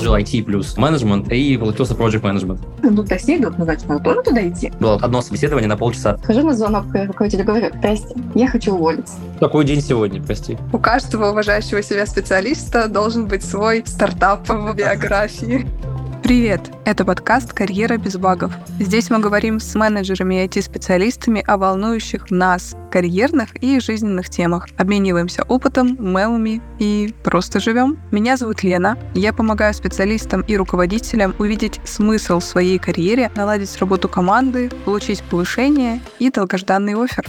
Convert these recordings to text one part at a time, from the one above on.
сложил IT плюс менеджмент и получился project management. Ну, достигнут, ну, значит, надо тоже туда идти. Было одно собеседование на полчаса. Хожу на звонок к руководителю, говорю, здрасте, я хочу уволиться. Какой день сегодня, прости? У каждого уважающего себя специалиста должен быть свой стартап в биографии. Привет! Это подкаст «Карьера без багов». Здесь мы говорим с менеджерами и IT-специалистами о волнующих нас карьерных и жизненных темах. Обмениваемся опытом, мемами и просто живем. Меня зовут Лена. Я помогаю специалистам и руководителям увидеть смысл в своей карьере, наладить работу команды, получить повышение и долгожданный офер.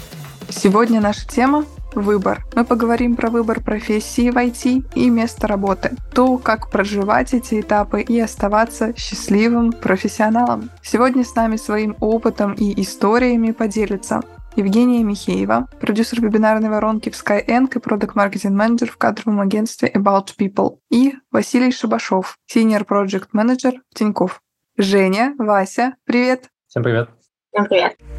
Сегодня наша тема Выбор. Мы поговорим про выбор профессии в IT и место работы. То, как проживать эти этапы и оставаться счастливым профессионалом. Сегодня с нами своим опытом и историями поделится Евгения Михеева, продюсер вебинарной воронки в Skyeng и продукт маркетинг менеджер в кадровом агентстве About People. И Василий Шабашов, senior project manager в Тинькофф. Женя, Вася, привет! Всем привет! Всем привет!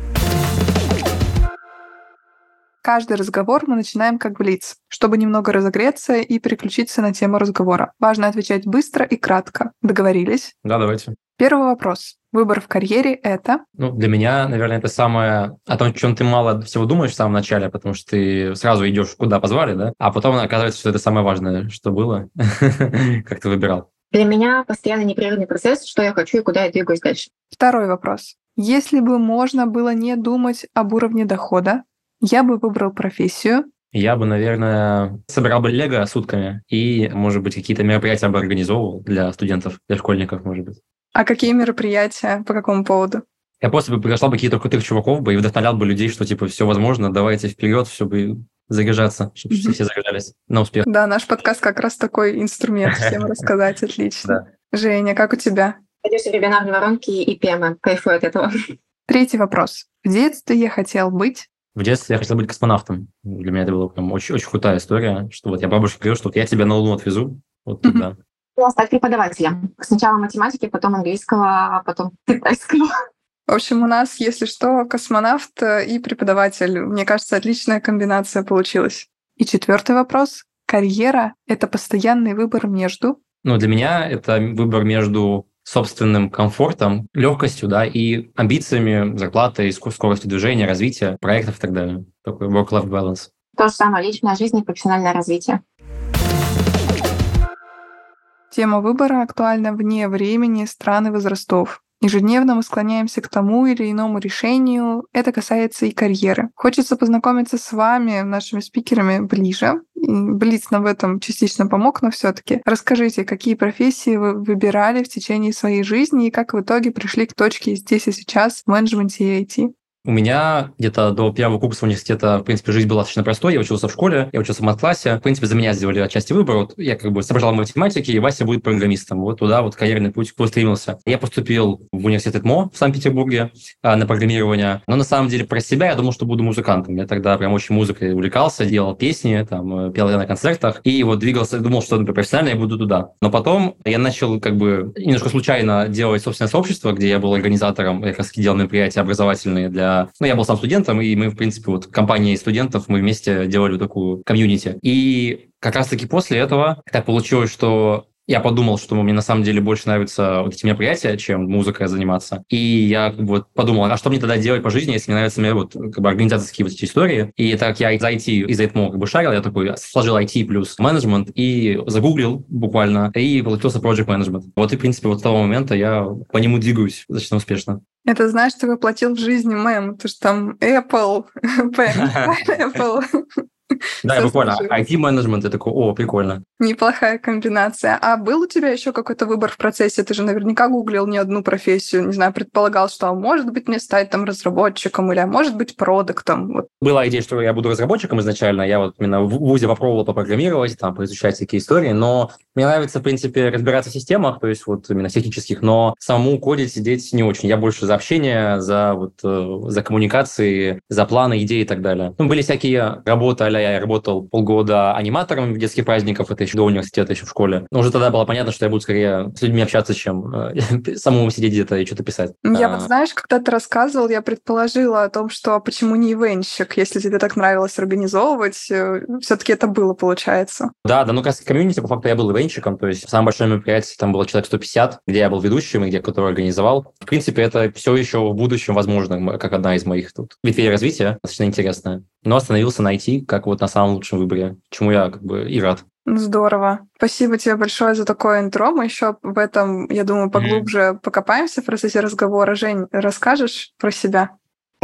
Каждый разговор мы начинаем как блиц, чтобы немного разогреться и переключиться на тему разговора. Важно отвечать быстро и кратко. Договорились? Да, давайте. Первый вопрос. Выбор в карьере — это? Ну, для меня, наверное, это самое... О том, о чем ты мало всего думаешь в самом начале, потому что ты сразу идешь, куда позвали, да? А потом оказывается, что это самое важное, что было, как ты выбирал. Для меня постоянно непрерывный процесс, что я хочу и куда я двигаюсь дальше. Второй вопрос. Если бы можно было не думать об уровне дохода, я бы выбрал профессию. Я бы, наверное, собирал бы лего сутками и, может быть, какие-то мероприятия бы организовывал для студентов, для школьников, может быть. А какие мероприятия? По какому поводу? Я просто бы приглашал бы каких-то крутых чуваков бы и вдохновлял бы людей, что, типа, все возможно, давайте вперед, все бы заряжаться, чтобы mm-hmm. все заряжались на успех. Да, наш подкаст как раз такой инструмент всем рассказать, отлично. Женя, как у тебя? Продюсер вебинарной воронки и ПМ, кайфую от этого. Третий вопрос. В детстве я хотел быть в детстве я хотел быть космонавтом. Для меня это была прям очень, очень крутая история, что вот я бабушке говорю, что вот я тебя на Луну отвезу, вот туда. Mm-hmm. Я стать преподавателем. Сначала математики, потом английского, а потом китайского. В общем, у нас, если что, космонавт и преподаватель. Мне кажется, отличная комбинация получилась. И четвертый вопрос. Карьера — это постоянный выбор между... Ну, для меня это выбор между собственным комфортом, легкостью, да, и амбициями, зарплатой, скоростью движения, развития проектов и так далее. Такой work-life balance. То же самое, личная жизнь и профессиональное развитие. Тема выбора актуальна вне времени, стран и возрастов. Ежедневно мы склоняемся к тому или иному решению. Это касается и карьеры. Хочется познакомиться с вами, нашими спикерами, ближе. Блиц нам в этом частично помог, но все таки Расскажите, какие профессии вы выбирали в течение своей жизни и как в итоге пришли к точке здесь и сейчас в менеджменте и IT? У меня где-то до первого курса университета, в принципе, жизнь была достаточно простой. Я учился в школе, я учился в мат-классе. В принципе, за меня сделали отчасти выбор. Вот я как бы соображал математики, и Вася будет программистом. Вот туда вот карьерный путь устремился. Я поступил в университет МО в Санкт-Петербурге а, на программирование. Но на самом деле про себя я думал, что буду музыкантом. Я тогда прям очень музыкой увлекался, делал песни, там, э, пел на концертах. И вот двигался, думал, что например, профессионально я буду туда. Но потом я начал как бы немножко случайно делать собственное сообщество, где я был организатором, я как раз делал мероприятия образовательные для ну, я был сам студентом, и мы, в принципе, вот компания студентов, мы вместе делали такую комьюнити. И как раз-таки после этого так получилось, что я подумал, что мне на самом деле больше нравятся вот эти мероприятия, чем музыкой заниматься. И я вот подумал, а что мне тогда делать по жизни, если мне нравятся мне вот как бы организаторские вот эти истории. И так я из IT, из этого как бы шарил, я такой сложил IT плюс менеджмент и загуглил буквально, и получился project management. Вот и, в принципе, вот с того момента я по нему двигаюсь достаточно успешно. Это, знаешь, ты воплотил в жизни мем, то что там Apple, Apple. Да, я буквально IT-менеджмент, я такой, о, прикольно. Неплохая комбинация. А был у тебя еще какой-то выбор в процессе? Ты же наверняка гуглил не одну профессию, не знаю, предполагал, что а может быть мне стать там разработчиком или а может быть продуктом. Вот. Была идея, что я буду разработчиком изначально. Я вот именно в ВУЗе попробовал попрограммировать, там, поизучать всякие истории, но мне нравится, в принципе, разбираться в системах, то есть вот именно технических, но самому кодить сидеть не очень. Я больше за общение, за вот э, за коммуникации, за планы, идеи и так далее. Ну, были всякие работы а я работал полгода аниматором в детских праздниках, это еще до университета, еще в школе. Но уже тогда было понятно, что я буду скорее с людьми общаться, чем э, самому сидеть где-то и что-то писать. Я а... вот, знаешь, когда ты рассказывал, я предположила о том, что почему не ивенщик, если тебе так нравилось организовывать, э, все-таки это было, получается. Да, да, ну, как комьюнити, по факту, я был ивенщиком, то есть самое большое мероприятие, там было человек 150, где я был ведущим и где который организовал. В принципе, это все еще в будущем возможно, как одна из моих тут ветвей развития, достаточно интересная. Но остановился на IT как вот на самом лучшем выборе, чему я как бы и рад. Здорово. Спасибо тебе большое за такое интро. Мы еще в этом, я думаю, поглубже mm-hmm. покопаемся в процессе разговора. Жень, расскажешь про себя?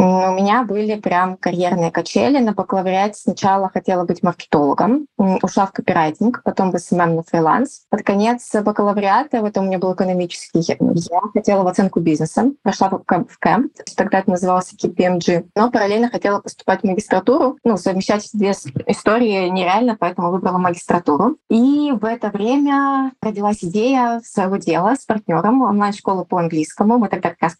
У меня были прям карьерные качели. На бакалавриате сначала хотела быть маркетологом, ушла в копирайтинг, потом в SMM на фриланс. Под конец бакалавриата, это у меня был экономический, я хотела в оценку бизнеса, прошла в кэмп, тогда это назывался KPMG, но параллельно хотела поступать в магистратуру. Ну, совмещать две истории нереально, поэтому выбрала магистратуру. И в это время родилась идея своего дела с партнером онлайн-школы по английскому. Мы тогда как раз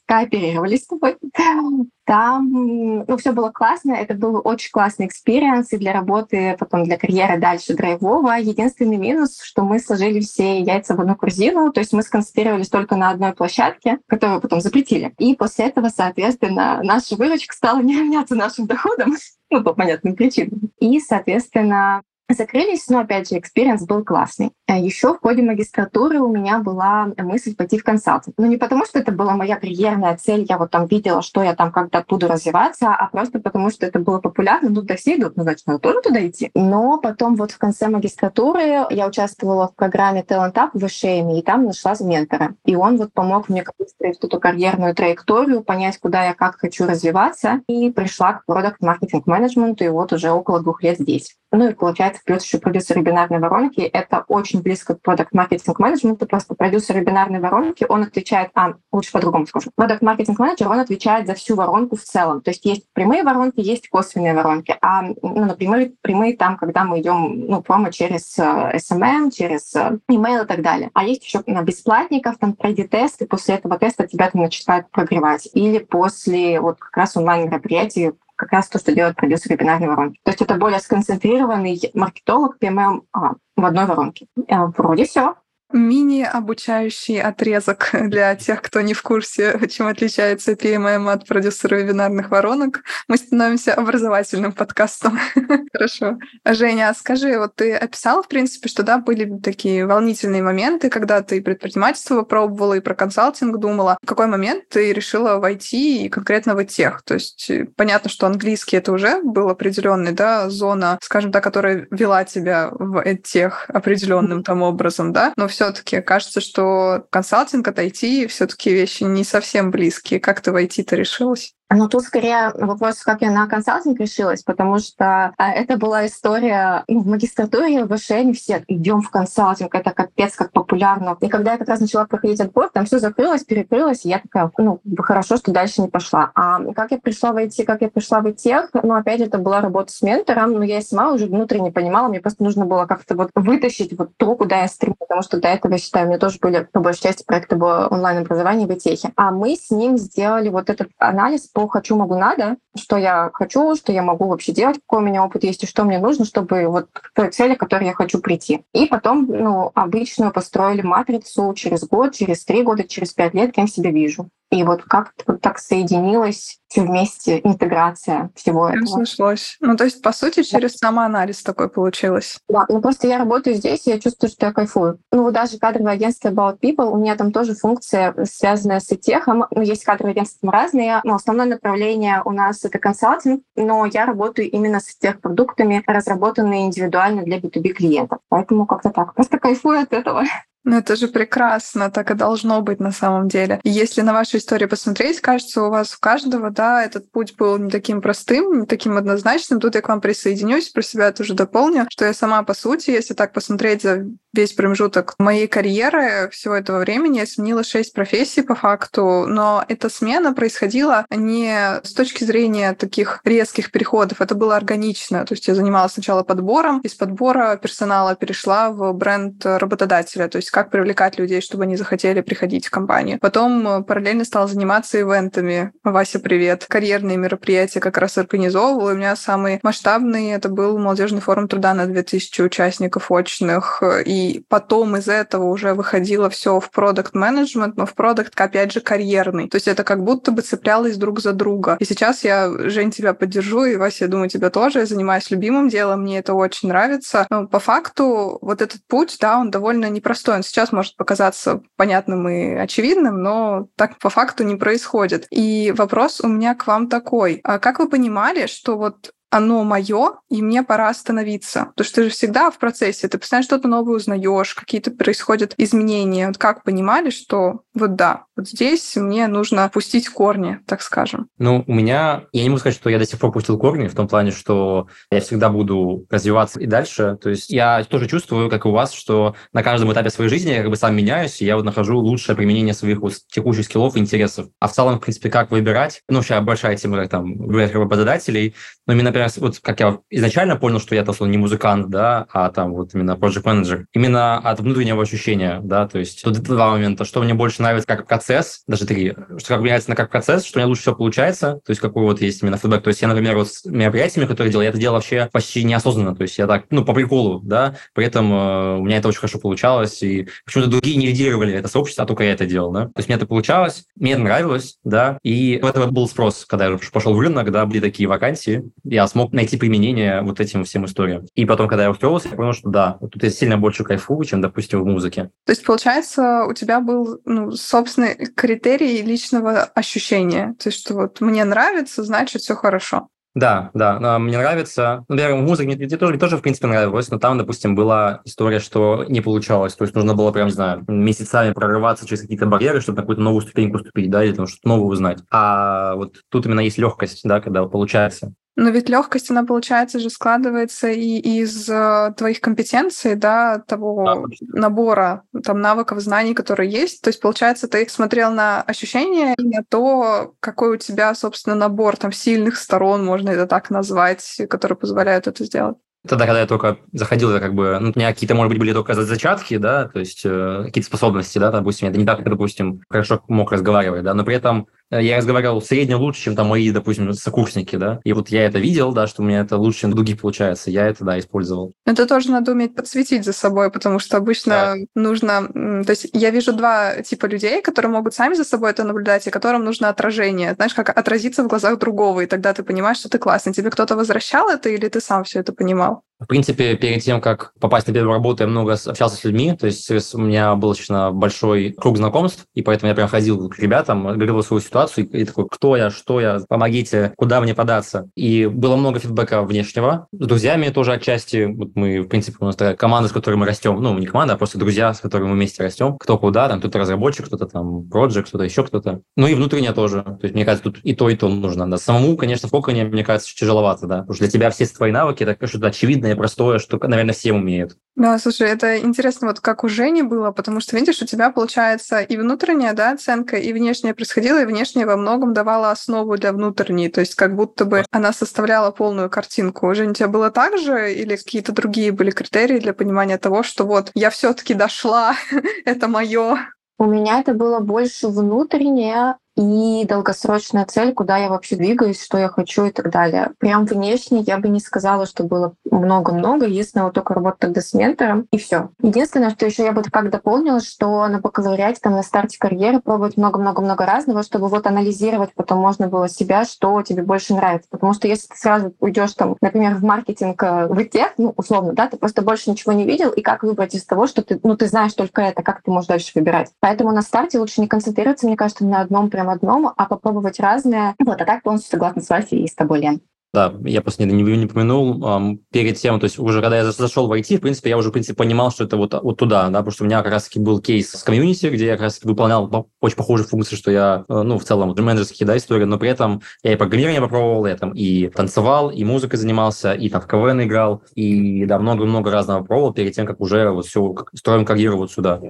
с тобой. Там ну, все было классно, это был очень классный experience и для работы, потом для карьеры дальше драйвово. Единственный минус, что мы сложили все яйца в одну корзину, то есть мы сконцентрировались только на одной площадке, которую потом запретили. И после этого, соответственно, наша выручка стала не равняться нашим доходам, ну, по понятным причинам. И, соответственно, закрылись, но опять же experience был классный. А Еще в ходе магистратуры у меня была мысль пойти в консалтинг. Но ну, не потому, что это была моя карьерная цель, я вот там видела, что я там как-то буду развиваться, а просто потому, что это было популярно, ну, все идут, ну, значит, надо тоже туда идти. Но потом вот в конце магистратуры я участвовала в программе Talent Up в Эшеме, и там нашла ментора. И он вот помог мне выстроить эту карьерную траекторию, понять, куда я как хочу развиваться, и пришла к продукт-маркетинг менеджменту, и вот уже около двух лет здесь. Ну и получается, плюс еще продюсер бинарной воронки. Это очень близко к продукт-маркетинг менеджменту. Просто продюсер бинарной воронки, он отвечает, а, лучше по-другому скажу. Продукт-маркетинг менеджер, он отвечает за всю воронку в целом. То есть есть прямые воронки, есть косвенные воронки. А ну, например, прямые там, когда мы идем ну, промо через э, SMM, через э, email и так далее. А есть еще на бесплатников, там пройди тест, и после этого теста тебя там начинают прогревать. Или после вот как раз онлайн-мероприятий как раз то, что делает продюсер вебинарной воронки. То есть это более сконцентрированный маркетолог PMM а, в одной воронке. А, вроде все мини-обучающий отрезок для тех, кто не в курсе, чем отличается PMM от продюсера вебинарных воронок. Мы становимся образовательным подкастом. Хорошо. Женя, а скажи, вот ты описала, в принципе, что да, были такие волнительные моменты, когда ты предпринимательство пробовала и про консалтинг думала. В какой момент ты решила войти и конкретно в тех? То есть э, понятно, что английский это уже был определенный, да, зона, скажем так, которая вела тебя в тех определенным там образом, да, но все все-таки кажется, что консалтинг от IT все-таки вещи не совсем близкие. Как ты в IT-то решилась? Ну, тут скорее вопрос, как я на консалтинг решилась, потому что а, это была история ну, в магистратуре, в ВШЭ, все идем в консалтинг, это капец как популярно. И когда я как раз начала проходить отбор, там все закрылось, перекрылось, и я такая, ну, хорошо, что дальше не пошла. А как я пришла в IT, как я пришла в тех, ну, опять это была работа с ментором, но я сама уже внутренне понимала, мне просто нужно было как-то вот вытащить вот то, куда я стремлюсь, потому что до этого, я считаю, у меня тоже были, по большей части, проекты было онлайн-образование в ИТЕХе. А мы с ним сделали вот этот анализ хочу, могу, надо, что я хочу, что я могу вообще делать, какой у меня опыт есть и что мне нужно, чтобы вот к той цели, к которой я хочу прийти. И потом, ну, обычную построили матрицу через год, через три года, через пять лет, кем себя вижу. И вот как вот так соединилось все вместе, интеграция всего этого. Сошлось. Ну, то есть, по сути, через да. самоанализ такой получилось. Да, ну просто я работаю здесь, и я чувствую, что я кайфую. Ну, даже кадровое агентство About People, у меня там тоже функция, связанная с техом. Ну, есть кадровые агентства разные, но основное направление у нас это консалтинг, но я работаю именно с тех продуктами, разработанные индивидуально для B2B клиентов. Поэтому как-то так. Просто кайфую от этого. Ну, это же прекрасно, так и должно быть на самом деле. Если на вашу историю посмотреть, кажется, у вас у каждого, да, этот путь был не таким простым, не таким однозначным. Тут я к вам присоединюсь, про себя тоже дополню, что я сама, по сути, если так посмотреть за весь промежуток моей карьеры всего этого времени я сменила шесть профессий по факту, но эта смена происходила не с точки зрения таких резких переходов, это было органично. То есть я занималась сначала подбором, из подбора персонала перешла в бренд работодателя, то есть как привлекать людей, чтобы они захотели приходить в компанию. Потом параллельно стала заниматься ивентами. Вася, привет. Карьерные мероприятия как раз организовывала. У меня самый масштабный это был молодежный форум труда на 2000 участников очных. И потом из этого уже выходило все в продукт менеджмент но в продукт, опять же, карьерный. То есть это как будто бы цеплялось друг за друга. И сейчас я, Жень, тебя поддержу, и Вася, я думаю, тебя тоже. Я занимаюсь любимым делом, мне это очень нравится. Но по факту вот этот путь, да, он довольно непростой. Он сейчас может показаться понятным и очевидным, но так по факту не происходит. И вопрос у меня к вам такой. А как вы понимали, что вот оно мое, и мне пора остановиться. Потому что ты же всегда в процессе, ты постоянно что-то новое узнаешь, какие-то происходят изменения. Вот как понимали, что вот да, вот здесь мне нужно пустить корни, так скажем? Ну, у меня, я не могу сказать, что я до сих пор пустил корни, в том плане, что я всегда буду развиваться и дальше. То есть я тоже чувствую, как и у вас, что на каждом этапе своей жизни я как бы сам меняюсь, и я вот нахожу лучшее применение своих вот текущих скиллов и интересов. А в целом, в принципе, как выбирать, ну, сейчас большая тема, как там, выбирать работодателей, но именно например, вот как я изначально понял, что я, то, не музыкант, да, а там вот именно project менеджер именно от внутреннего ощущения, да, то есть тут два момента, что мне больше нравится как процесс, даже три, что как мне нравится как процесс, что у меня лучше все получается, то есть какой вот есть именно фидбэк, то есть я, например, вот с мероприятиями, которые делал, я это делал вообще почти неосознанно, то есть я так, ну, по приколу, да, при этом э, у меня это очень хорошо получалось, и почему-то другие не лидировали это сообщество, а только я это делал, да, то есть мне это получалось, мне это нравилось, да, и в этого был спрос, когда я пошел в рынок, да, были такие вакансии, я смог найти применение вот этим всем историям. И потом, когда я устроился, я понял, что да, вот тут я сильно больше кайфую, чем, допустим, в музыке. То есть, получается, у тебя был ну, собственный критерий личного ощущения. То есть, что вот мне нравится, значит, все хорошо. Да, да, мне нравится. Ну, например, музыка мне, мне, тоже, мне тоже, в принципе, нравилось, но там, допустим, была история, что не получалось. То есть нужно было прям, не знаю, месяцами прорываться через какие-то барьеры, чтобы на какую-то новую ступеньку ступить, да, или там что-то новое узнать. А вот тут именно есть легкость, да, когда получается. Но ведь легкость, она, получается, же складывается и из э, твоих компетенций, да, того да. набора там навыков, знаний, которые есть. То есть, получается, ты смотрел на ощущения и на то, какой у тебя, собственно, набор там сильных сторон, можно это так назвать, которые позволяют это сделать. Тогда, когда я только заходил, я как бы, ну, у меня какие-то, может быть, были только зачатки, да, то есть э, какие-то способности, да, допустим, это не так, как, допустим, хорошо мог разговаривать, да, но при этом я разговаривал в среднем лучше, чем там мои, допустим, сокурсники, да, и вот я это видел, да, что у меня это лучше, чем других получается, я это, да, использовал. Это тоже надо уметь подсветить за собой, потому что обычно да. нужно... То есть я вижу два типа людей, которые могут сами за собой это наблюдать, и которым нужно отражение, знаешь, как отразиться в глазах другого, и тогда ты понимаешь, что ты классный. Тебе кто-то возвращал это, или ты сам все это понимал? В принципе, перед тем, как попасть на первую работу, я много общался с людьми, то есть у меня был достаточно большой круг знакомств, и поэтому я прям ходил к ребятам, говорил свою ситуацию, и такой, кто я, что я, помогите, куда мне податься. И было много фидбэка внешнего, с друзьями тоже отчасти. Вот мы, в принципе, у нас такая команда, с которой мы растем, ну, не команда, а просто друзья, с которыми мы вместе растем, кто куда, там кто-то разработчик, кто-то там проект, кто-то еще кто-то. Ну и внутренне тоже. То есть, мне кажется, тут и то, и то нужно. Да. Самому, конечно, в Коконе, мне кажется, тяжеловато, да, потому что для тебя все твои навыки, это что-то очевидное, очевидное, простое, что, наверное, все умеют. Да, слушай, это интересно, вот как у Жени было, потому что, видишь, у тебя получается и внутренняя да, оценка, и внешняя происходила, и внешняя во многом давала основу для внутренней, то есть как будто бы она составляла полную картинку. Жень, у тебя было так же или какие-то другие были критерии для понимания того, что вот я все таки дошла, это мое? У меня это было больше внутреннее, и долгосрочная цель, куда я вообще двигаюсь, что я хочу и так далее. Прям внешне я бы не сказала, что было много-много. Единственное, вот только работа тогда с ментором, и все. Единственное, что еще я бы как дополнила, что на бакалавриате, там на старте карьеры пробовать много-много-много разного, чтобы вот анализировать потом можно было себя, что тебе больше нравится. Потому что если ты сразу уйдешь там, например, в маркетинг, э, в тех, ну, условно, да, ты просто больше ничего не видел, и как выбрать из того, что ты, ну, ты знаешь только это, как ты можешь дальше выбирать. Поэтому на старте лучше не концентрироваться, мне кажется, на одном прям одном, а попробовать разное. Вот, а так полностью согласна с Васей и с тобой, Лен. Да, я просто не, не, не упомянул. Перед тем, то есть уже когда я зашел в IT, в принципе, я уже, в принципе, понимал, что это вот, вот туда, да, потому что у меня как раз-таки был кейс с комьюнити, где я как раз выполнял очень похожие функции, что я, э, ну, в целом, менеджерские, да, истории, но при этом я и программирование попробовал, я там и танцевал, и музыкой занимался, и там в КВН играл, и, да, много-много разного пробовал перед тем, как уже вот все строим карьеру вот сюда.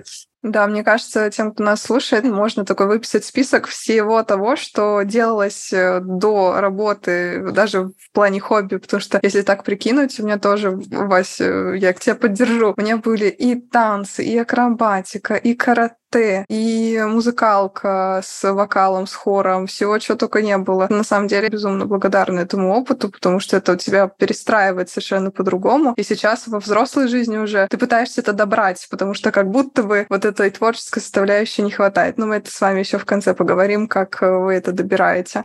Да, мне кажется, тем, кто нас слушает, можно такой выписать список всего того, что делалось э, до работы, даже в плане хобби, потому что если так прикинуть, у меня тоже, Вася, э, я к тебе поддержу, у меня были и танцы, и акробатика, и карате, и музыкалка с вокалом, с хором, всего, чего только не было. На самом деле, безумно благодарна этому опыту, потому что это у тебя перестраивает совершенно по-другому. И сейчас во взрослой жизни уже ты пытаешься это добрать, потому что как будто бы вот этой творческой составляющей не хватает. Но мы это с вами еще в конце поговорим, как вы это добираете.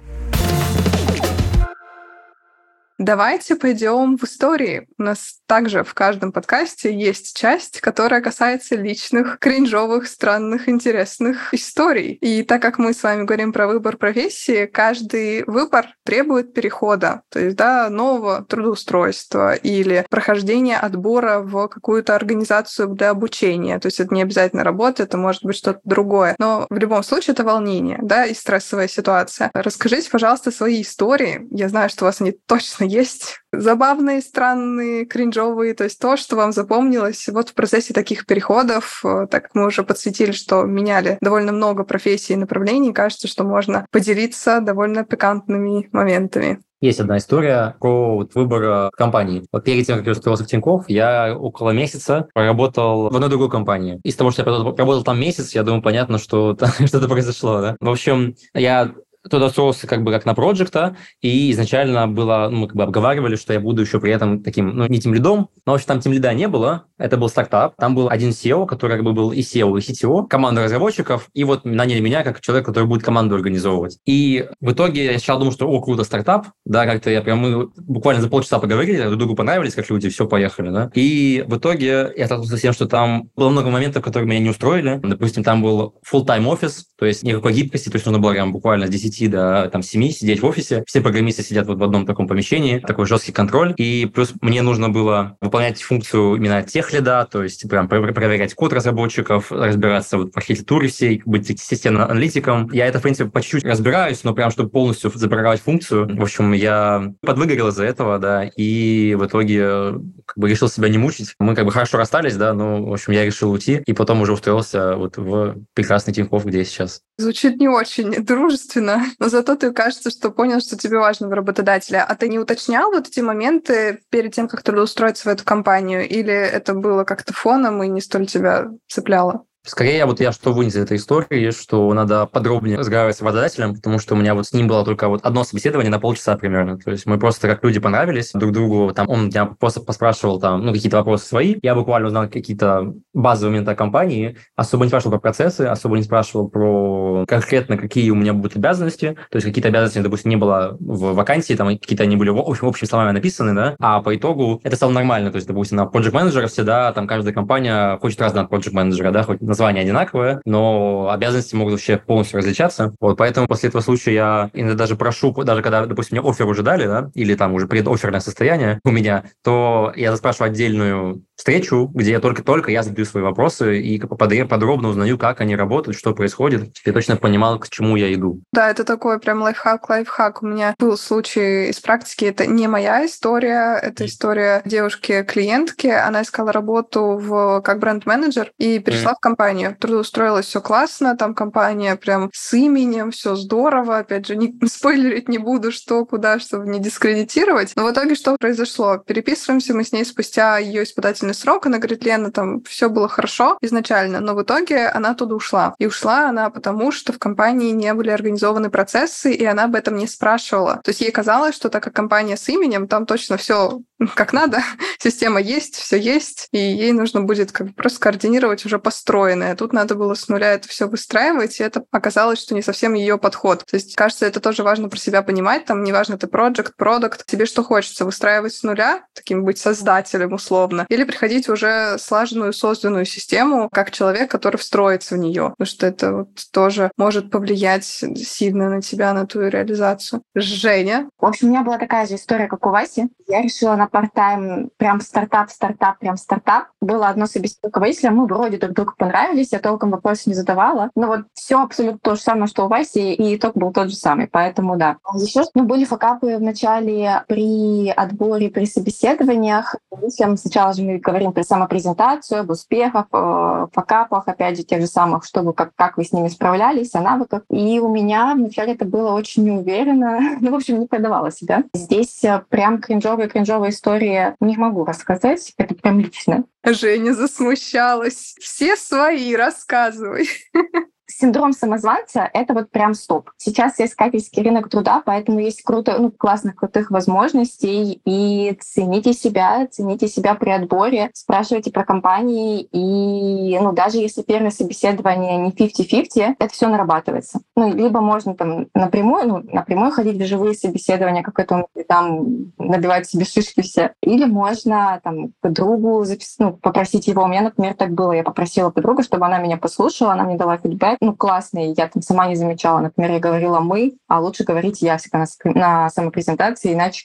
Давайте пойдем в истории. У нас также в каждом подкасте есть часть, которая касается личных, кринжовых, странных, интересных историй. И так как мы с вами говорим про выбор профессии, каждый выбор требует перехода, то есть да, нового трудоустройства или прохождения отбора в какую-то организацию для обучения. То есть это не обязательно работа, это может быть что-то другое. Но в любом случае это волнение, да, и стрессовая ситуация. Расскажите, пожалуйста, свои истории. Я знаю, что у вас они точно есть забавные, странные, кринжовые, то есть то, что вам запомнилось вот в процессе таких переходов, э, так мы уже подсветили, что меняли довольно много профессий и направлений, кажется, что можно поделиться довольно пикантными моментами. Есть одна история про вот выбор компании. Вот перед тем, как я устроился в Тинькофф, я около месяца поработал в одной другой компании. Из того, что я работал там месяц, я думаю, понятно, что что-то произошло. Да? В общем, я туда устроился как бы как на проекта, и изначально было, ну, мы как бы обговаривали, что я буду еще при этом таким, ну, не тем лидом, но, в общем, там тем лида не было, это был стартап, там был один SEO, который как бы был и SEO, и CTO, команда разработчиков, и вот наняли меня как человек, который будет команду организовывать. И в итоге я сначала думал, что, о, круто, стартап, да, как-то я прям, мы буквально за полчаса поговорили, друг другу понравились, как люди, все, поехали, да. И в итоге я столкнулся с тем, что там было много моментов, которые меня не устроили. Допустим, там был full-time офис, то есть никакой гибкости, то есть нужно было прям буквально с 10 10 до там, 7 сидеть в офисе. Все программисты сидят вот в одном таком помещении, такой жесткий контроль. И плюс мне нужно было выполнять функцию именно тех лида, то есть прям проверять код разработчиков, разбираться вот в архитектуре всей, быть системным аналитиком. Я это, в принципе, по чуть-чуть разбираюсь, но прям, чтобы полностью запрограммировать функцию. В общем, я подвыгорел из-за этого, да, и в итоге как бы решил себя не мучить. Мы как бы хорошо расстались, да, но, в общем, я решил уйти, и потом уже устроился вот в прекрасный Тинькофф, где я сейчас. Звучит не очень дружественно, но зато ты кажется, что понял, что тебе важно в работодателе. А ты не уточнял вот эти моменты перед тем, как трудоустроиться в эту компанию? Или это было как-то фоном и не столь тебя цепляло? Скорее, вот я что вынес из этой истории, что надо подробнее разговаривать с работодателем, потому что у меня вот с ним было только вот одно собеседование на полчаса примерно. То есть мы просто как люди понравились друг другу. Там он меня просто поспрашивал там, ну, какие-то вопросы свои. Я буквально узнал какие-то базовые моменты о компании. Особо не спрашивал про процессы, особо не спрашивал про конкретно, какие у меня будут обязанности. То есть какие-то обязанности, допустим, не было в вакансии, там какие-то они были в общем, общими словами написаны, да, а по итогу это стало нормально. То есть, допустим, на project менеджера всегда там каждая компания хочет разного project менеджера, да, хоть название одинаковое, но обязанности могут вообще полностью различаться. Вот поэтому после этого случая я иногда даже прошу, даже когда, допустим, мне офер уже дали, да, или там уже предоферное состояние у меня, то я заспрашиваю отдельную встречу, где я только-только я задаю свои вопросы и подробно узнаю, как они работают, что происходит. Я точно понимал, к чему я иду. Да, это такой прям лайфхак, лайфхак. У меня был случай из практики. Это не моя история, это история девушки-клиентки. Она искала работу в, как бренд-менеджер и перешла mm. в компанию. Трудоустроилась, все классно, там компания прям с именем, все здорово. Опять же, не спойлерить не буду, что, куда, чтобы не дискредитировать. Но в итоге что произошло? Переписываемся мы с ней спустя ее испытательный испытательный срок. Она говорит, Лена, там все было хорошо изначально, но в итоге она оттуда ушла. И ушла она потому, что в компании не были организованы процессы, и она об этом не спрашивала. То есть ей казалось, что так как компания с именем, там точно все как надо, система есть, все есть, и ей нужно будет как бы просто координировать уже построенное. Тут надо было с нуля это все выстраивать, и это оказалось, что не совсем ее подход. То есть, кажется, это тоже важно про себя понимать, там, неважно, ты проект, продукт, тебе что хочется, выстраивать с нуля, таким быть создателем условно, или приходить уже слаженную, созданную систему, как человек, который встроится в нее. Потому что это вот тоже может повлиять сильно на тебя, на твою реализацию. Женя? В общем, у меня была такая же история, как у Васи. Я решила на парт-тайм прям стартап, стартап, прям стартап. Было одно собеседование руководителя, мы вроде друг другу понравились, я толком вопросы не задавала. Но вот все абсолютно то же самое, что у Васи, и итог был тот же самый. Поэтому да. Еще ну, были факапы в начале при отборе, при собеседованиях. Если сначала же мы говорим про самопрезентацию, об успехах, факапах, опять же, тех же самых, чтобы как, как вы с ними справлялись, о навыках. И у меня вначале это было очень неуверенно. ну, в общем, не продавала себя. Здесь э, прям кринжовые-кринжовые истории не могу рассказать. Это прям лично. Женя засмущалась. Все свои, рассказывай. синдром самозванца — это вот прям стоп. Сейчас искательский рынок труда, поэтому есть круто, ну, классных, крутых возможностей, и цените себя, цените себя при отборе, спрашивайте про компании, и, ну, даже если первое собеседование не 50-50, это все нарабатывается. Ну, либо можно там напрямую, ну, напрямую ходить в живые собеседования, как это там набивать себе шишки все, или можно там к другу запис... ну, попросить его. У меня, например, так было. Я попросила подругу, чтобы она меня послушала, она мне дала фидбэк, ну, классные, я там сама не замечала. Например, я говорила «мы», а лучше говорить «я» всегда на, на самопрезентации, иначе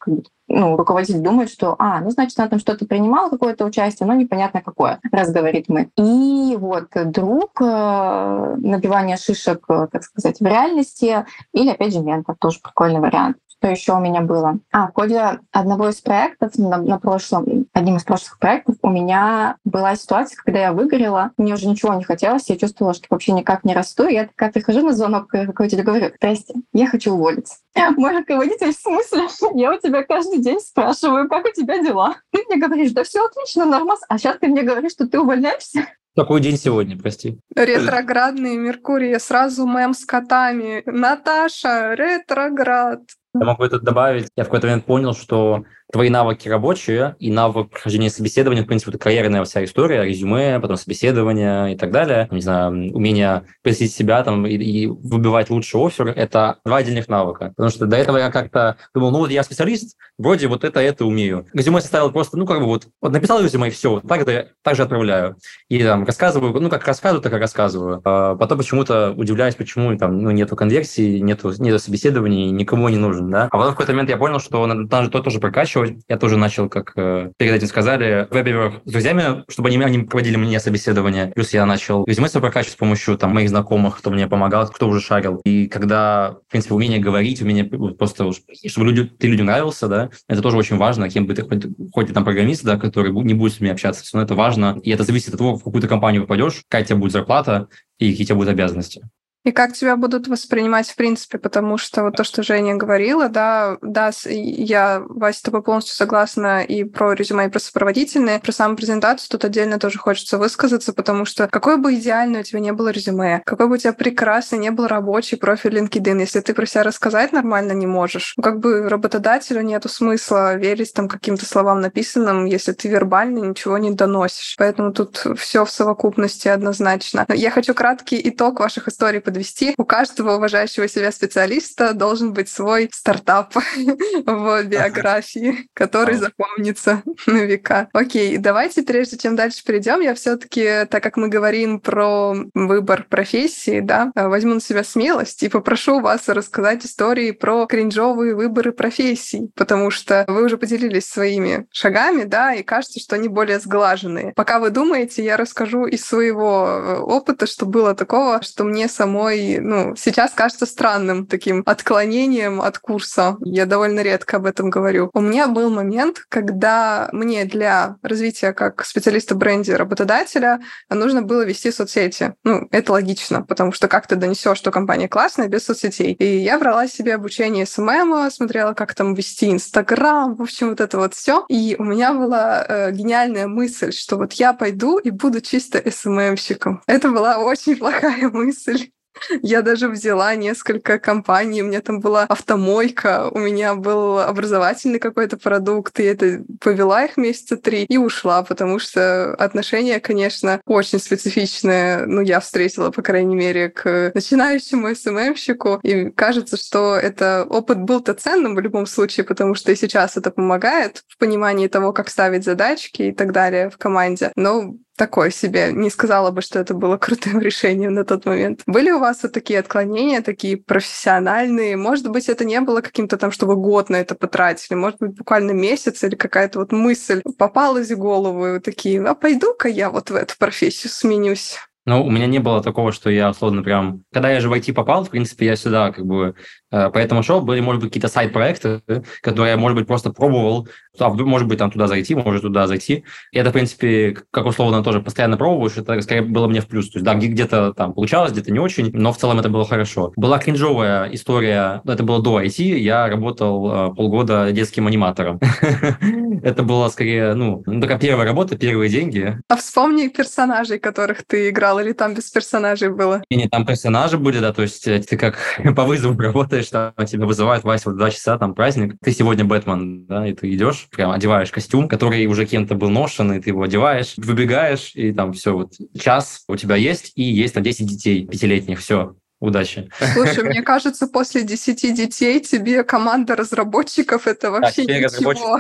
ну, руководитель думает, что, а, ну, значит, она там что-то принимала, какое-то участие, но непонятно какое, раз говорит мы. И вот друг, э, набивание шишек, э, так сказать, в реальности, или, опять же, ментор, тоже прикольный вариант. Что еще у меня было? А, в ходе одного из проектов, на, на прошлом, одним из прошлых проектов, у меня была ситуация, когда я выгорела, мне уже ничего не хотелось, я чувствовала, что вообще никак не расту. И я такая прихожу на звонок к руководителю, говорю, здрасте, я хочу уволиться. Мой руководитель, в смысле? Я у тебя каждый день спрашиваю, как у тебя дела? Ты мне говоришь, да все отлично, нормально. А сейчас ты мне говоришь, что ты увольняешься? Какой день сегодня, прости? Ретроградный Меркурий, сразу мем с котами. Наташа, ретроград. Я могу это добавить. Я в какой-то момент понял, что твои навыки рабочие и навык прохождения собеседования, в принципе, это карьерная вся история, резюме, потом собеседование и так далее. Не знаю, умение просить себя там и, и выбивать лучший офер – это два отдельных навыка. Потому что до этого я как-то думал, ну вот я специалист, вроде вот это, это умею. Резюме составил просто, ну как бы вот, вот написал резюме и все, так, это, так же отправляю. И там рассказываю, ну как рассказываю, так и рассказываю. А потом почему-то удивляюсь, почему там ну, нету конверсии, нету, нету собеседований, никому не нужен, да. А потом в какой-то момент я понял, что надо, надо тоже прокачивать, наращивать. Я тоже начал, как э, перед этим сказали, веб с друзьями, чтобы они, они проводили мне собеседование. Плюс я начал резюме свое прокачивать с помощью там, моих знакомых, кто мне помогал, кто уже шарил. И когда, в принципе, умение говорить, умение просто, чтобы люди, ты людям нравился, да, это тоже очень важно, кем бы ты хоть, хоть там программист, да, который не будет с ними общаться, но это важно. И это зависит от того, в какую-то компанию попадешь, какая у тебя будет зарплата и какие у тебя будут обязанности. И как тебя будут воспринимать в принципе, потому что вот то, что Женя говорила, да, да, я, Вася, с тобой полностью согласна и про резюме, и про сопроводительные, про саму презентацию тут отдельно тоже хочется высказаться, потому что какой бы идеальный у тебя не было резюме, какой бы у тебя прекрасный не был рабочий профиль LinkedIn, если ты про себя рассказать нормально не можешь, ну, как бы работодателю нету смысла верить там каким-то словам написанным, если ты вербально ничего не доносишь. Поэтому тут все в совокупности однозначно. Я хочу краткий итог ваших историй подвести. У каждого уважающего себя специалиста должен быть свой стартап в биографии, который запомнится на века. Окей, давайте, прежде чем дальше перейдем, я все-таки, так как мы говорим про выбор профессии, да, возьму на себя смелость и попрошу вас рассказать истории про кринжовые выборы профессий, потому что вы уже поделились своими шагами, да, и кажется, что они более сглаженные. Пока вы думаете, я расскажу из своего э, опыта, что было такого, что мне само самой, ну, сейчас кажется странным таким отклонением от курса. Я довольно редко об этом говорю. У меня был момент, когда мне для развития как специалиста бренде работодателя нужно было вести соцсети. Ну, это логично, потому что как ты донесешь, что компания классная без соцсетей. И я брала себе обучение SMM, смотрела, как там вести Инстаграм, в общем, вот это вот все. И у меня была э, гениальная мысль, что вот я пойду и буду чисто СММщиком. Это была очень плохая мысль. Я даже взяла несколько компаний, у меня там была автомойка, у меня был образовательный какой-то продукт, и это повела их месяца три и ушла, потому что отношения, конечно, очень специфичные, ну, я встретила, по крайней мере, к начинающему СММщику, и кажется, что это опыт был-то ценным в любом случае, потому что и сейчас это помогает в понимании того, как ставить задачки и так далее в команде. Но такое себе. Не сказала бы, что это было крутым решением на тот момент. Были у вас вот такие отклонения, такие профессиональные? Может быть, это не было каким-то там, чтобы год на это потратили. Может быть, буквально месяц или какая-то вот мысль попалась в голову, и такие, а пойду-ка я вот в эту профессию сменюсь. Ну, у меня не было такого, что я, условно, прям... Когда я же в IT попал, в принципе, я сюда как бы по этому шоу были, может быть, какие-то сайт-проекты, которые я, может быть, просто пробовал, а, может быть, там туда зайти, может туда зайти. И это, в принципе, как условно тоже постоянно пробуешь, это скорее было мне в плюс. То есть, да, где-то там получалось, где-то не очень, но в целом это было хорошо. Была кринжовая история, это было до IT, я работал э, полгода детским аниматором. Это была скорее, ну, такая первая работа, первые деньги. А вспомни персонажей, которых ты играл, или там без персонажей было? И не там персонажи были, да, то есть э, ты как по вызову работаешь, работаешь, там тебя вызывают, Вася, вот два часа, там праздник, ты сегодня Бэтмен, да, и ты идешь, прям одеваешь костюм, который уже кем-то был ношен, и ты его одеваешь, выбегаешь, и там все, вот час у тебя есть, и есть там 10 детей пятилетних, все, Удачи. Слушай, мне кажется, после 10 детей тебе команда разработчиков это вообще да, ничего.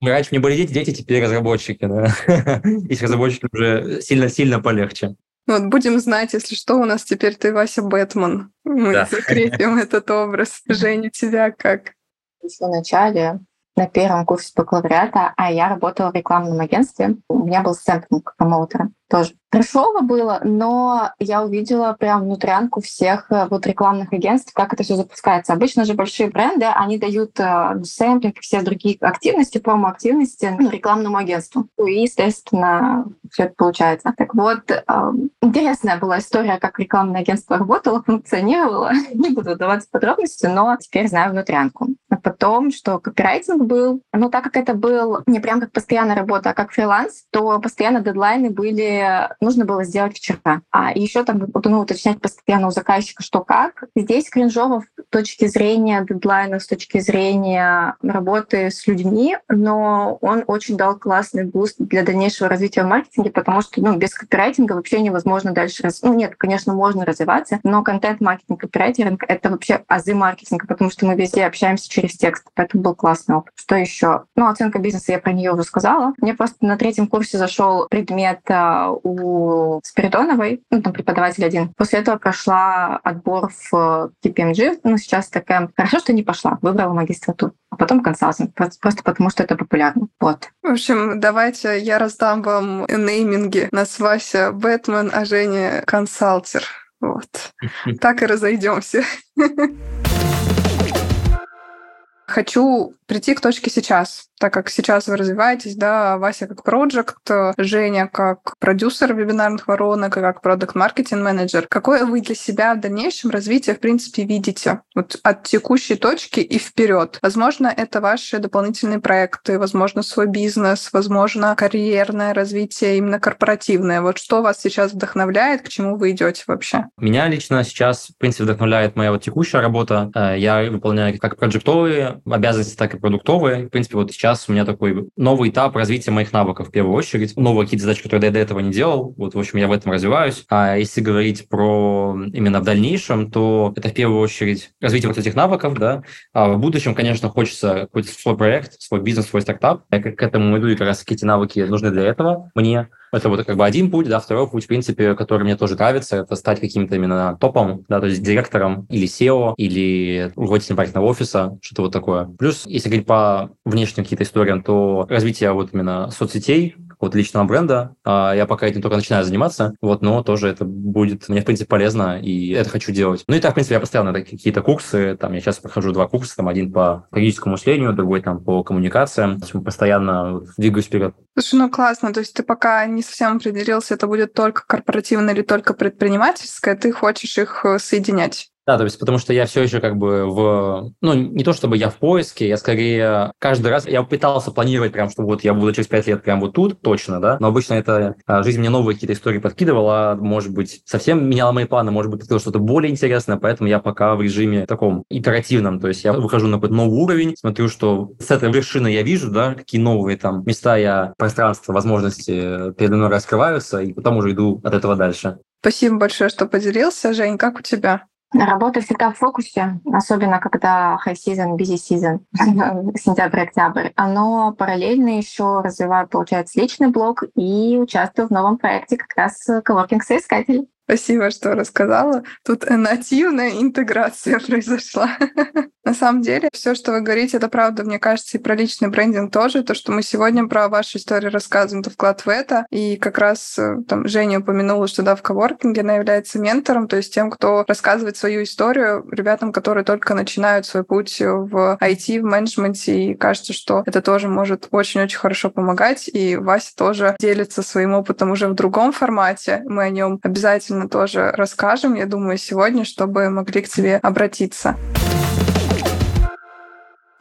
Раньше мне были дети, дети теперь разработчики, да. И с разработчиками уже сильно-сильно полегче. Вот будем знать, если что, у нас теперь ты Вася Бэтмен. Мы да. закрепим этот образ. Женя, тебя как? В начале на первом курсе бакалавриата, а я работала в рекламном агентстве. У меня был сэмплинг промоутера тоже. Трешово было, но я увидела прям внутрянку всех э, вот рекламных агентств, как это все запускается. Обычно же большие бренды, они дают э, сэмплинг и все другие активности, промо-активности ну, рекламному агентству. И, естественно, все это получается. Так вот, э, интересная была история, как рекламное агентство работало, функционировало. Не буду вдаваться в подробности, но теперь знаю внутрянку. А потом, что копирайтинг был, ну так как это был не прям как постоянная работа, а как фриланс, то постоянно дедлайны были нужно было сделать вчера. А еще там буду ну, уточнять постоянно у заказчика, что как. Здесь кринжово с точки зрения дедлайна, с точки зрения работы с людьми, но он очень дал классный boost для дальнейшего развития в маркетинге, потому что ну, без копирайтинга вообще невозможно дальше раз... Ну нет, конечно, можно развиваться, но контент-маркетинг, копирайтинг — это вообще азы маркетинга, потому что мы везде общаемся через текст, поэтому был классный опыт. Что еще? Ну, оценка бизнеса, я про нее уже сказала. Мне просто на третьем курсе зашел предмет а, у Спиридоновой, ну, там преподаватель один. После этого прошла отбор в KPMG, ну, сейчас такая... Хорошо, что не пошла, выбрала магистратуру, а потом консалтинг, просто потому что это популярно. Вот. В общем, давайте я раздам вам нейминги. Нас Вася Бэтмен, а Женя консалтер. Вот. Так и разойдемся. Хочу прийти к точке сейчас, так как сейчас вы развиваетесь, да, Вася как проект, Женя как продюсер вебинарных воронок и как продукт маркетинг менеджер. Какое вы для себя в дальнейшем развитие, в принципе, видите? Вот от текущей точки и вперед. Возможно, это ваши дополнительные проекты, возможно, свой бизнес, возможно, карьерное развитие, именно корпоративное. Вот что вас сейчас вдохновляет, к чему вы идете вообще? Меня лично сейчас, в принципе, вдохновляет моя вот текущая работа. Э, я выполняю как проектовые обязанности, так и продуктовые. В принципе, вот сейчас у меня такой новый этап развития моих навыков в первую очередь. Новые какие-то задачи, которые я до этого не делал. Вот, в общем, я в этом развиваюсь. А если говорить про именно в дальнейшем, то это в первую очередь развитие вот этих навыков, да. А в будущем, конечно, хочется какой-то свой проект, свой бизнес, свой стартап. Я к этому иду, и как раз эти навыки нужны для этого мне. Это вот как бы один путь, да, второй путь, в принципе, который мне тоже нравится, это стать каким-то именно топом, да, то есть директором или SEO, или руководителем проектного офиса, что-то вот такое. Плюс, если говорить по внешним каким-то историям, то развитие вот именно соцсетей, вот личного бренда. А я пока этим только начинаю заниматься, вот, но тоже это будет мне, в принципе, полезно, и это хочу делать. Ну и так, в принципе, я постоянно какие-то курсы, там, я сейчас прохожу два курса, там, один по логическому мышлению, другой там по коммуникациям, в общем, постоянно двигаюсь вперед. Слушай, ну классно, то есть ты пока не совсем определился, это будет только корпоративное или только предпринимательское, ты хочешь их э, соединять? Да, то есть потому что я все еще как бы в... Ну, не то чтобы я в поиске, я скорее каждый раз... Я пытался планировать прям, что вот я буду через пять лет прям вот тут, точно, да, но обычно это а, жизнь мне новые какие-то истории подкидывала, может быть, совсем меняла мои планы, может быть, подкидывала что-то более интересное, поэтому я пока в режиме таком итеративном, то есть я выхожу на какой-то новый уровень, смотрю, что с этой вершины я вижу, да, какие новые там места я, пространства, возможности передо мной раскрываются, и потом уже иду от этого дальше. Спасибо большое, что поделился. Жень, как у тебя? Работа всегда в фокусе, особенно когда high season, busy season, сентябрь-октябрь. Оно параллельно еще развиваю, получается, личный блог и участвую в новом проекте как раз коворкинг соискателей. Спасибо, что рассказала. Тут нативная интеграция произошла. На самом деле, все, что вы говорите, это правда, мне кажется, и про личный брендинг тоже. То, что мы сегодня про вашу историю рассказываем, это вклад в это. И как раз э, там Женя упомянула, что да, в коворкинге она является ментором, то есть тем, кто рассказывает свою историю ребятам, которые только начинают свой путь в IT, в менеджменте. И кажется, что это тоже может очень-очень хорошо помогать. И Вася тоже делится своим опытом уже в другом формате. Мы о нем обязательно тоже расскажем, я думаю, сегодня, чтобы могли к тебе обратиться.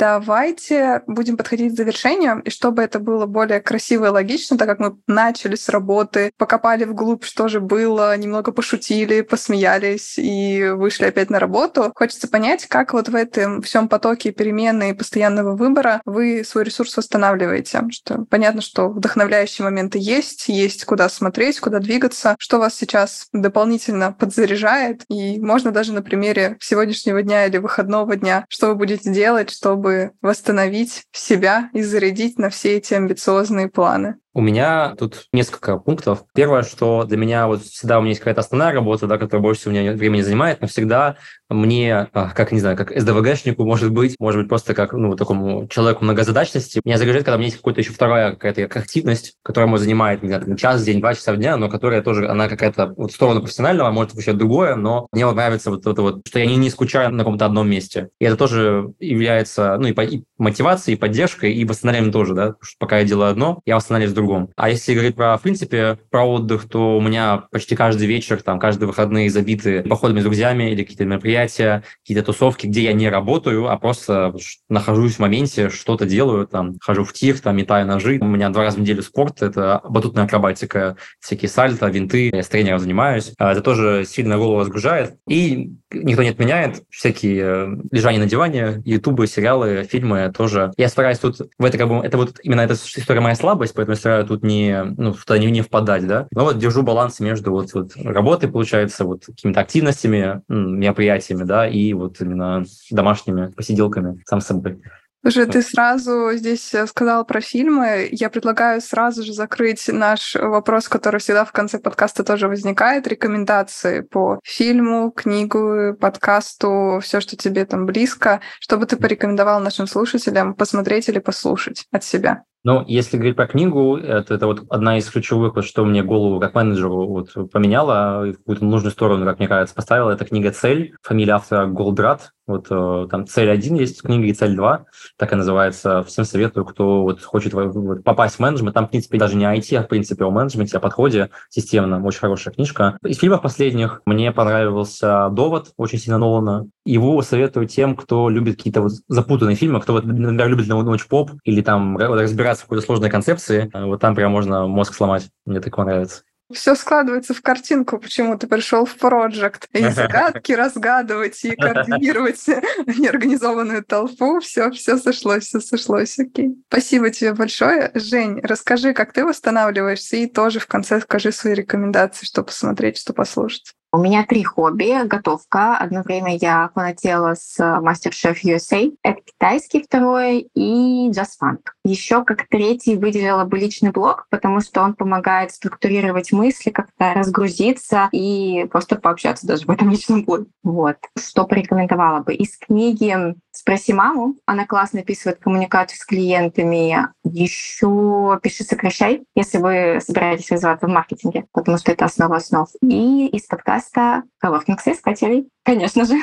Давайте будем подходить к завершению, и чтобы это было более красиво и логично, так как мы начали с работы, покопали вглубь, что же было, немного пошутили, посмеялись и вышли опять на работу, хочется понять, как вот в этом всем потоке перемены и постоянного выбора вы свой ресурс восстанавливаете. Что понятно, что вдохновляющие моменты есть, есть куда смотреть, куда двигаться, что вас сейчас дополнительно подзаряжает, и можно даже на примере сегодняшнего дня или выходного дня, что вы будете делать, чтобы чтобы восстановить себя и зарядить на все эти амбициозные планы? У меня тут несколько пунктов. Первое, что для меня вот всегда у меня есть какая-то основная работа, да, которая больше всего меня времени занимает, но всегда мне, а, как, не знаю, как СДВГшнику, может быть, может быть, просто как, ну, такому человеку многозадачности, меня загружает, когда у меня есть какая-то еще вторая какая-то активность, которая может занимает, не знаю, час, день, два часа в дня, но которая тоже, она какая-то вот в сторону профессионального, а может вообще другое, но мне вот нравится вот это вот, что я не, не скучаю на каком-то одном месте. И это тоже является, ну, и, по, и мотивацией, и поддержкой, и восстановлением тоже, да, что пока я делаю одно, я восстанавливаюсь другом. А если говорить про, в принципе, про отдых, то у меня почти каждый вечер, там, каждые выходные забиты походами с друзьями или какие-то мероприятия, какие-то тусовки, где я не работаю, а просто нахожусь в моменте, что-то делаю, там, хожу в тир, там, метаю ножи. У меня два раза в неделю спорт, это батутная акробатика, всякие сальто, винты, я с тренером занимаюсь. А это тоже сильно голову разгружает. И никто не отменяет всякие э, лежания на диване, ютубы, сериалы, фильмы тоже. Я стараюсь тут в это как бы, это вот именно эта история моя слабость, поэтому я стараюсь тут не, ну, в не, не впадать, да. Но вот держу баланс между вот, вот работой, получается, вот какими-то активностями, мероприятиями, да, и вот именно домашними посиделками сам с собой. Слушай, ты сразу здесь э, сказал про фильмы. Я предлагаю сразу же закрыть наш вопрос, который всегда в конце подкаста тоже возникает. Рекомендации по фильму, книгу, подкасту, все, что тебе там близко, чтобы ты порекомендовал нашим слушателям посмотреть или послушать от себя. Ну, если говорить про книгу, это, это вот одна из ключевых, вот, что мне голову как менеджеру вот, поменяла, в какую-то нужную сторону, как мне кажется, поставила. Это книга «Цель», фамилия автора Голдрат. Вот э, там «Цель один есть книга и «Цель два», так и называется. Всем советую, кто вот хочет вот, попасть в менеджмент. Там, в принципе, даже не IT, а, в принципе, о менеджменте, о подходе системно. Очень хорошая книжка. Из фильмов последних мне понравился «Довод», очень сильно Нолана. Его советую тем, кто любит какие-то вот запутанные фильмы, кто, вот, например, любит ночь-поп или там разбирать разбираться в какой-то сложной концепции, э, вот там прям можно мозг сломать. Мне так нравится. Все складывается в картинку, почему ты пришел в проект. И загадки разгадывать, и координировать неорганизованную толпу. Все, все сошлось, все сошлось. Окей. Спасибо тебе большое. Жень, расскажи, как ты восстанавливаешься, и тоже в конце скажи свои рекомендации, что посмотреть, что послушать. У меня три хобби. Готовка. Одно время я фанатела с MasterChef USA. Это китайский второй и Just Funk. Еще как третий выделила бы личный блог, потому что он помогает структурировать мысли, как-то разгрузиться и просто пообщаться даже в этом личном блоге. Вот. Что порекомендовала бы? Из книги «Спроси маму». Она классно описывает коммуникацию с клиентами. Еще «Пиши, сокращай», если вы собираетесь развиваться в маркетинге, потому что это основа основ. И из подкаста подкаста «Коворкинг соискателей», конечно же.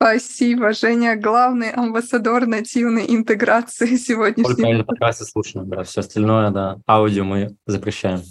Спасибо, Женя. Главный амбассадор нативной интеграции сегодняшнего. Только подкасты слушаем, да. Все остальное, да. Аудио мы запрещаем.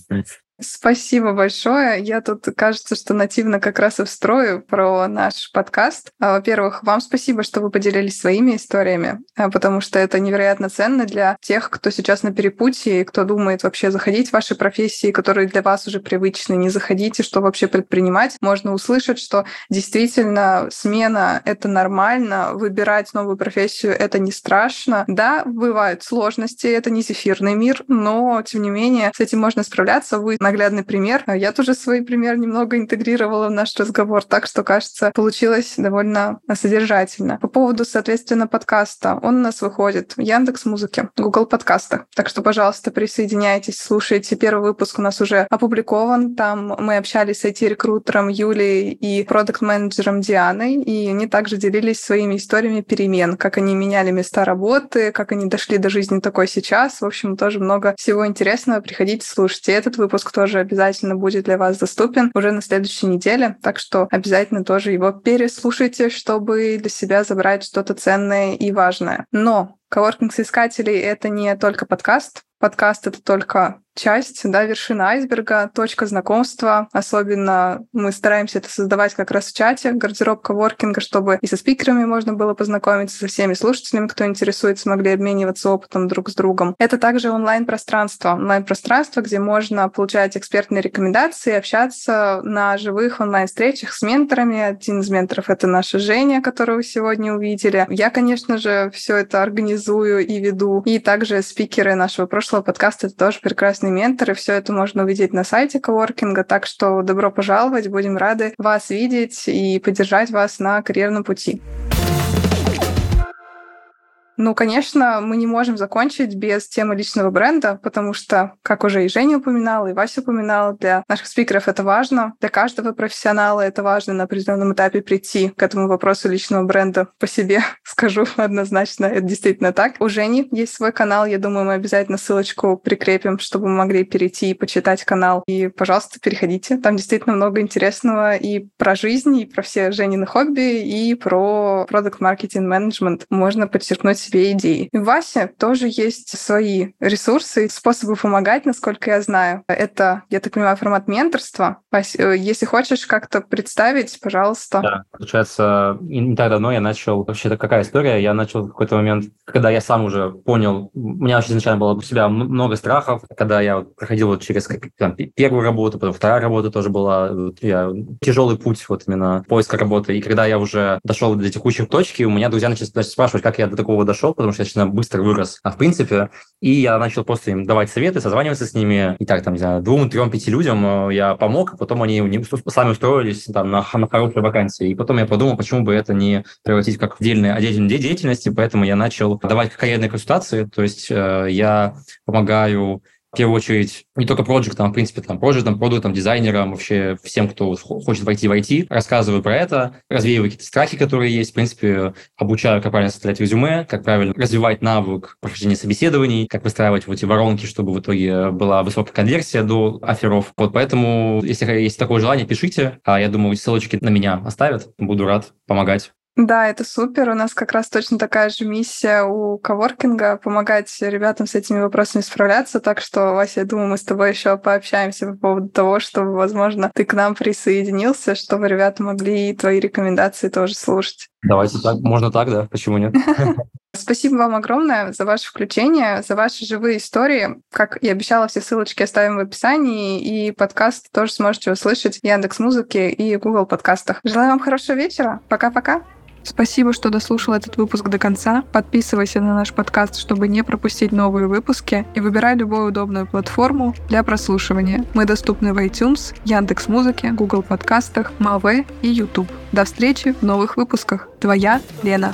Спасибо большое. Я тут, кажется, что нативно как раз и встрою про наш подкаст. А, во-первых, вам спасибо, что вы поделились своими историями, а, потому что это невероятно ценно для тех, кто сейчас на перепутье и кто думает вообще заходить в ваши профессии, которые для вас уже привычны, не заходите, что вообще предпринимать. Можно услышать, что действительно смена — это нормально, выбирать новую профессию — это не страшно. Да, бывают сложности, это не зефирный мир, но, тем не менее, с этим можно справляться. Вы наглядный пример. А я тоже свой пример немного интегрировала в наш разговор, так что, кажется, получилось довольно содержательно. По поводу, соответственно, подкаста. Он у нас выходит в Яндекс Музыке, Google подкастах. Так что, пожалуйста, присоединяйтесь, слушайте. Первый выпуск у нас уже опубликован. Там мы общались с IT-рекрутером Юлией и продукт-менеджером Дианой, и они также делились своими историями перемен, как они меняли места работы, как они дошли до жизни такой сейчас. В общем, тоже много всего интересного. Приходите, слушайте. Этот выпуск тоже обязательно будет для вас доступен уже на следующей неделе, так что обязательно тоже его переслушайте, чтобы для себя забрать что-то ценное и важное. Но Коворкинг-соискателей — это не только подкаст. Подкаст — это только часть, да, вершина айсберга, точка знакомства. Особенно мы стараемся это создавать как раз в чате, гардероб коворкинга, чтобы и со спикерами можно было познакомиться, со всеми слушателями, кто интересуется, могли обмениваться опытом друг с другом. Это также онлайн-пространство. Онлайн-пространство, где можно получать экспертные рекомендации, общаться на живых онлайн-встречах с менторами. Один из менторов — это наша Женя, которую вы сегодня увидели. Я, конечно же, все это организую и веду. И также спикеры нашего прошлого подкаста — это тоже прекрасный ментор, и все это можно увидеть на сайте коворкинга, так что добро пожаловать, будем рады вас видеть и поддержать вас на карьерном пути. Ну, конечно, мы не можем закончить без темы личного бренда, потому что, как уже и Женя упоминала, и Вася упоминала, для наших спикеров это важно, для каждого профессионала это важно на определенном этапе прийти к этому вопросу личного бренда по себе. Скажу однозначно, это действительно так. У Жени есть свой канал, я думаю, мы обязательно ссылочку прикрепим, чтобы вы могли перейти и почитать канал. И, пожалуйста, переходите. Там действительно много интересного и про жизнь, и про все Женины хобби, и про продукт маркетинг менеджмент. Можно подчеркнуть себе идеи. И Васе тоже есть свои ресурсы, способы помогать, насколько я знаю. Это, я так понимаю, формат менторства. Вась, э, если хочешь как-то представить, пожалуйста. Да, получается, не так давно я начал... Вообще-то какая история? Я начал в какой-то момент, когда я сам уже понял, у меня вообще изначально было у себя много страхов, когда я вот проходил вот через там, первую работу, потом вторая работа тоже была, вот я, тяжелый путь вот именно поиска работы. И когда я уже дошел до текущей точки, у меня друзья начали спрашивать, как я до такого дошел, дошел, потому что я достаточно быстро вырос, а в принципе, и я начал просто им давать советы, созваниваться с ними, и так, там, не знаю, двум, трем, пяти людям э, я помог, а потом они сами устроились там на, на хорошие вакансии. И потом я подумал, почему бы это не превратить как в отдельную, отдельную деятельность, поэтому я начал давать карьерные консультации, то есть э, я помогаю в первую очередь не только проектам, а в принципе там проектам, продуктам, дизайнерам, вообще всем, кто хочет войти в IT, рассказываю про это, развеиваю какие-то страхи, которые есть, в принципе, обучаю, как правильно составлять резюме, как правильно развивать навык прохождения собеседований, как выстраивать вот эти воронки, чтобы в итоге была высокая конверсия до офферов. Вот поэтому, если есть такое желание, пишите. А я думаю, ссылочки на меня оставят. Буду рад помогать. Да, это супер. У нас как раз точно такая же миссия у коворкинга — помогать ребятам с этими вопросами справляться. Так что, Вася, я думаю, мы с тобой еще пообщаемся по поводу того, чтобы, возможно, ты к нам присоединился, чтобы ребята могли твои рекомендации тоже слушать. Давайте так. Можно так, да? Почему нет? Спасибо вам огромное за ваше включение, за ваши живые истории. Как и обещала, все ссылочки оставим в описании, и подкаст тоже сможете услышать в Яндекс Музыке и Google подкастах. Желаю вам хорошего вечера. Пока-пока. Спасибо, что дослушал этот выпуск до конца. Подписывайся на наш подкаст, чтобы не пропустить новые выпуски, и выбирай любую удобную платформу для прослушивания. Мы доступны в iTunes, Яндекс Музыке, Google подкастах, Маве и YouTube. До встречи в новых выпусках. Твоя Лена.